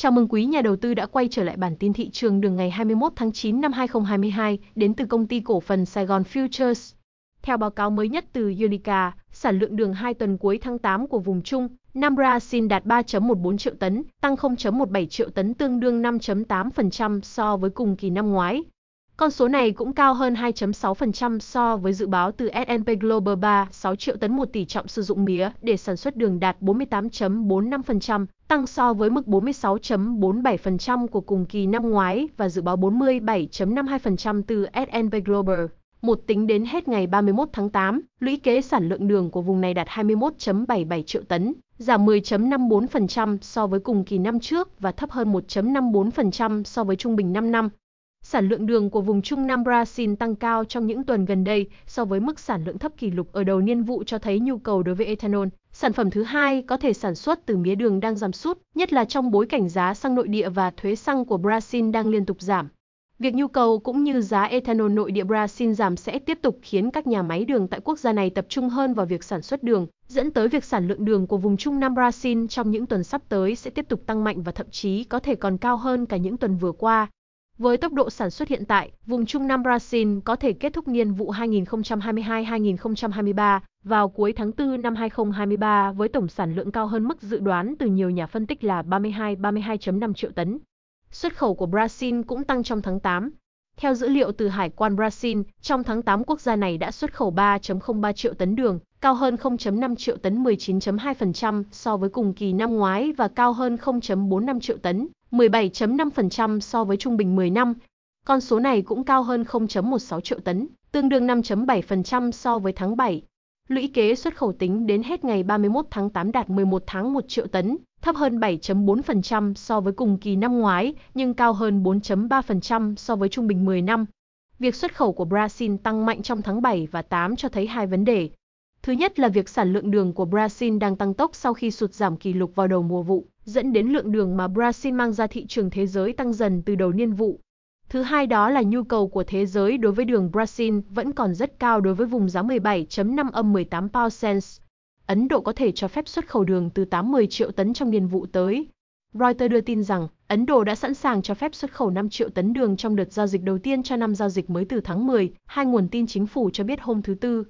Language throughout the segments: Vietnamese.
Chào mừng quý nhà đầu tư đã quay trở lại bản tin thị trường đường ngày 21 tháng 9 năm 2022 đến từ công ty cổ phần Sài Gòn Futures. Theo báo cáo mới nhất từ Unica, sản lượng đường 2 tuần cuối tháng 8 của vùng Trung, Nam Brazil đạt 3.14 triệu tấn, tăng 0.17 triệu tấn tương đương 5.8% so với cùng kỳ năm ngoái. Con số này cũng cao hơn 2.6% so với dự báo từ S&P Global 3, 6 triệu tấn một tỷ trọng sử dụng mía để sản xuất đường đạt 48.45%, tăng so với mức 46.47% của cùng kỳ năm ngoái và dự báo 47.52% từ S&P Global. Một tính đến hết ngày 31 tháng 8, lũy kế sản lượng đường của vùng này đạt 21.77 triệu tấn, giảm 10.54% so với cùng kỳ năm trước và thấp hơn 1.54% so với trung bình 5 năm. Sản lượng đường của vùng Trung Nam Brazil tăng cao trong những tuần gần đây so với mức sản lượng thấp kỷ lục ở đầu niên vụ cho thấy nhu cầu đối với ethanol, sản phẩm thứ hai có thể sản xuất từ mía đường đang giảm sút, nhất là trong bối cảnh giá xăng nội địa và thuế xăng của Brazil đang liên tục giảm. Việc nhu cầu cũng như giá ethanol nội địa Brazil giảm sẽ tiếp tục khiến các nhà máy đường tại quốc gia này tập trung hơn vào việc sản xuất đường, dẫn tới việc sản lượng đường của vùng Trung Nam Brazil trong những tuần sắp tới sẽ tiếp tục tăng mạnh và thậm chí có thể còn cao hơn cả những tuần vừa qua. Với tốc độ sản xuất hiện tại, vùng Trung Nam Brazil có thể kết thúc niên vụ 2022-2023 vào cuối tháng 4 năm 2023 với tổng sản lượng cao hơn mức dự đoán từ nhiều nhà phân tích là 32-32.5 triệu tấn. Xuất khẩu của Brazil cũng tăng trong tháng 8. Theo dữ liệu từ Hải quan Brazil, trong tháng 8 quốc gia này đã xuất khẩu 3.03 triệu tấn đường, cao hơn 0.5 triệu tấn 19.2% so với cùng kỳ năm ngoái và cao hơn 0.45 triệu tấn 17.5% so với trung bình 10 năm. Con số này cũng cao hơn 0.16 triệu tấn, tương đương 5.7% so với tháng 7. Lũy kế xuất khẩu tính đến hết ngày 31 tháng 8 đạt 11 tháng 1 triệu tấn, thấp hơn 7.4% so với cùng kỳ năm ngoái, nhưng cao hơn 4.3% so với trung bình 10 năm. Việc xuất khẩu của Brazil tăng mạnh trong tháng 7 và 8 cho thấy hai vấn đề. Thứ nhất là việc sản lượng đường của Brazil đang tăng tốc sau khi sụt giảm kỷ lục vào đầu mùa vụ, dẫn đến lượng đường mà Brazil mang ra thị trường thế giới tăng dần từ đầu niên vụ. Thứ hai đó là nhu cầu của thế giới đối với đường Brazil vẫn còn rất cao đối với vùng giá 17.5 âm 18 pound cents. Ấn Độ có thể cho phép xuất khẩu đường từ 80 triệu tấn trong niên vụ tới. Reuters đưa tin rằng, Ấn Độ đã sẵn sàng cho phép xuất khẩu 5 triệu tấn đường trong đợt giao dịch đầu tiên cho năm giao dịch mới từ tháng 10, hai nguồn tin chính phủ cho biết hôm thứ Tư.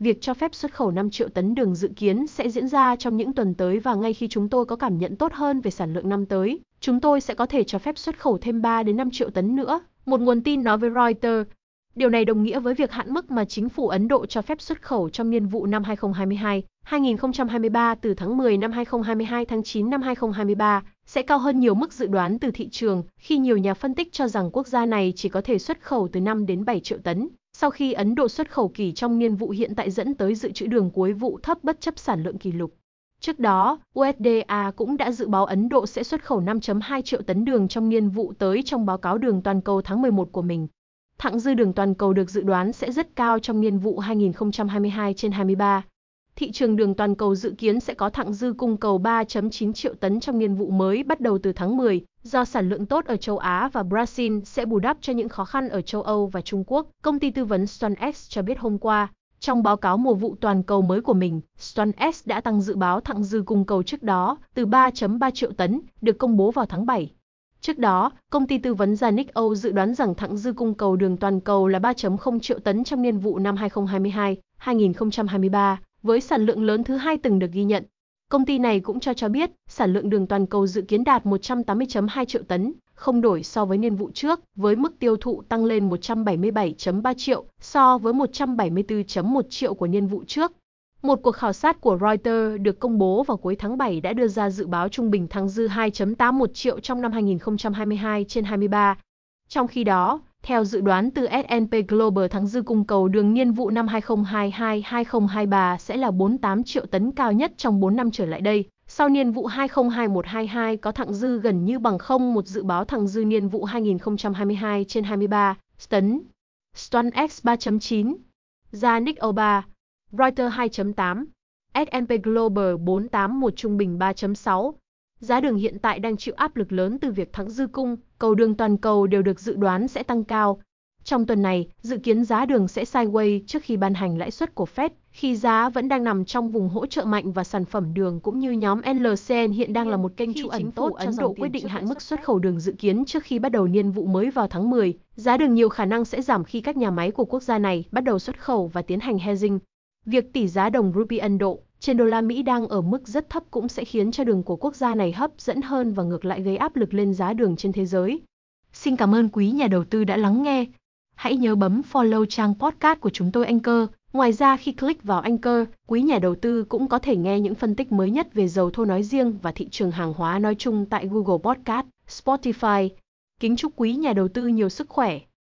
Việc cho phép xuất khẩu 5 triệu tấn đường dự kiến sẽ diễn ra trong những tuần tới và ngay khi chúng tôi có cảm nhận tốt hơn về sản lượng năm tới, chúng tôi sẽ có thể cho phép xuất khẩu thêm 3 đến 5 triệu tấn nữa, một nguồn tin nói với Reuters. Điều này đồng nghĩa với việc hạn mức mà chính phủ Ấn Độ cho phép xuất khẩu trong niên vụ năm 2022, 2023 từ tháng 10 năm 2022 tháng 9 năm 2023 sẽ cao hơn nhiều mức dự đoán từ thị trường khi nhiều nhà phân tích cho rằng quốc gia này chỉ có thể xuất khẩu từ 5 đến 7 triệu tấn. Sau khi Ấn Độ xuất khẩu kỳ trong niên vụ hiện tại dẫn tới dự trữ đường cuối vụ thấp bất chấp sản lượng kỷ lục. Trước đó, USDA cũng đã dự báo Ấn Độ sẽ xuất khẩu 5.2 triệu tấn đường trong niên vụ tới trong báo cáo đường toàn cầu tháng 11 của mình. Thặng dư đường toàn cầu được dự đoán sẽ rất cao trong niên vụ 2022 trên 23. Thị trường đường toàn cầu dự kiến sẽ có thặng dư cung cầu 3.9 triệu tấn trong niên vụ mới bắt đầu từ tháng 10, do sản lượng tốt ở châu Á và Brazil sẽ bù đắp cho những khó khăn ở châu Âu và Trung Quốc, công ty tư vấn StoneX cho biết hôm qua. Trong báo cáo mùa vụ toàn cầu mới của mình, StoneX đã tăng dự báo thặng dư cung cầu trước đó từ 3.3 triệu tấn, được công bố vào tháng 7. Trước đó, công ty tư vấn Zanik Âu dự đoán rằng thặng dư cung cầu đường toàn cầu là 3.0 triệu tấn trong niên vụ năm 2022-2023, với sản lượng lớn thứ hai từng được ghi nhận. Công ty này cũng cho cho biết, sản lượng đường toàn cầu dự kiến đạt 180.2 triệu tấn, không đổi so với niên vụ trước, với mức tiêu thụ tăng lên 177.3 triệu so với 174.1 triệu của niên vụ trước. Một cuộc khảo sát của Reuters được công bố vào cuối tháng 7 đã đưa ra dự báo trung bình tháng dư 2.81 triệu trong năm 2022 trên 23. Trong khi đó, theo dự đoán từ S&P Global thặng dư cung cầu đường niên vụ năm 2022-2023 sẽ là 48 triệu tấn cao nhất trong 4 năm trở lại đây. Sau niên vụ 2021-22 có thặng dư gần như bằng không một dự báo thặng dư niên vụ 2022 trên 23 tấn. StoneX 3.9, Zanik O3, Reuters 2.8, S&P Global 481 trung bình 3.6. Giá đường hiện tại đang chịu áp lực lớn từ việc thắng dư cung, cầu đường toàn cầu đều được dự đoán sẽ tăng cao. Trong tuần này, dự kiến giá đường sẽ sideways trước khi ban hành lãi suất của Fed, khi giá vẫn đang nằm trong vùng hỗ trợ mạnh và sản phẩm đường cũng như nhóm LCN hiện đang là một kênh trú ẩn tốt Ấn Độ quyết định hạn mức xuất khẩu đường dự kiến trước khi bắt đầu niên vụ mới vào tháng 10. Giá đường nhiều khả năng sẽ giảm khi các nhà máy của quốc gia này bắt đầu xuất khẩu và tiến hành hedging. Việc tỷ giá đồng rupee Ấn Độ trên đô la Mỹ đang ở mức rất thấp cũng sẽ khiến cho đường của quốc gia này hấp dẫn hơn và ngược lại gây áp lực lên giá đường trên thế giới. Xin cảm ơn quý nhà đầu tư đã lắng nghe. Hãy nhớ bấm follow trang podcast của chúng tôi Anchor. Ngoài ra khi click vào Anchor, quý nhà đầu tư cũng có thể nghe những phân tích mới nhất về dầu thô nói riêng và thị trường hàng hóa nói chung tại Google Podcast, Spotify. Kính chúc quý nhà đầu tư nhiều sức khỏe.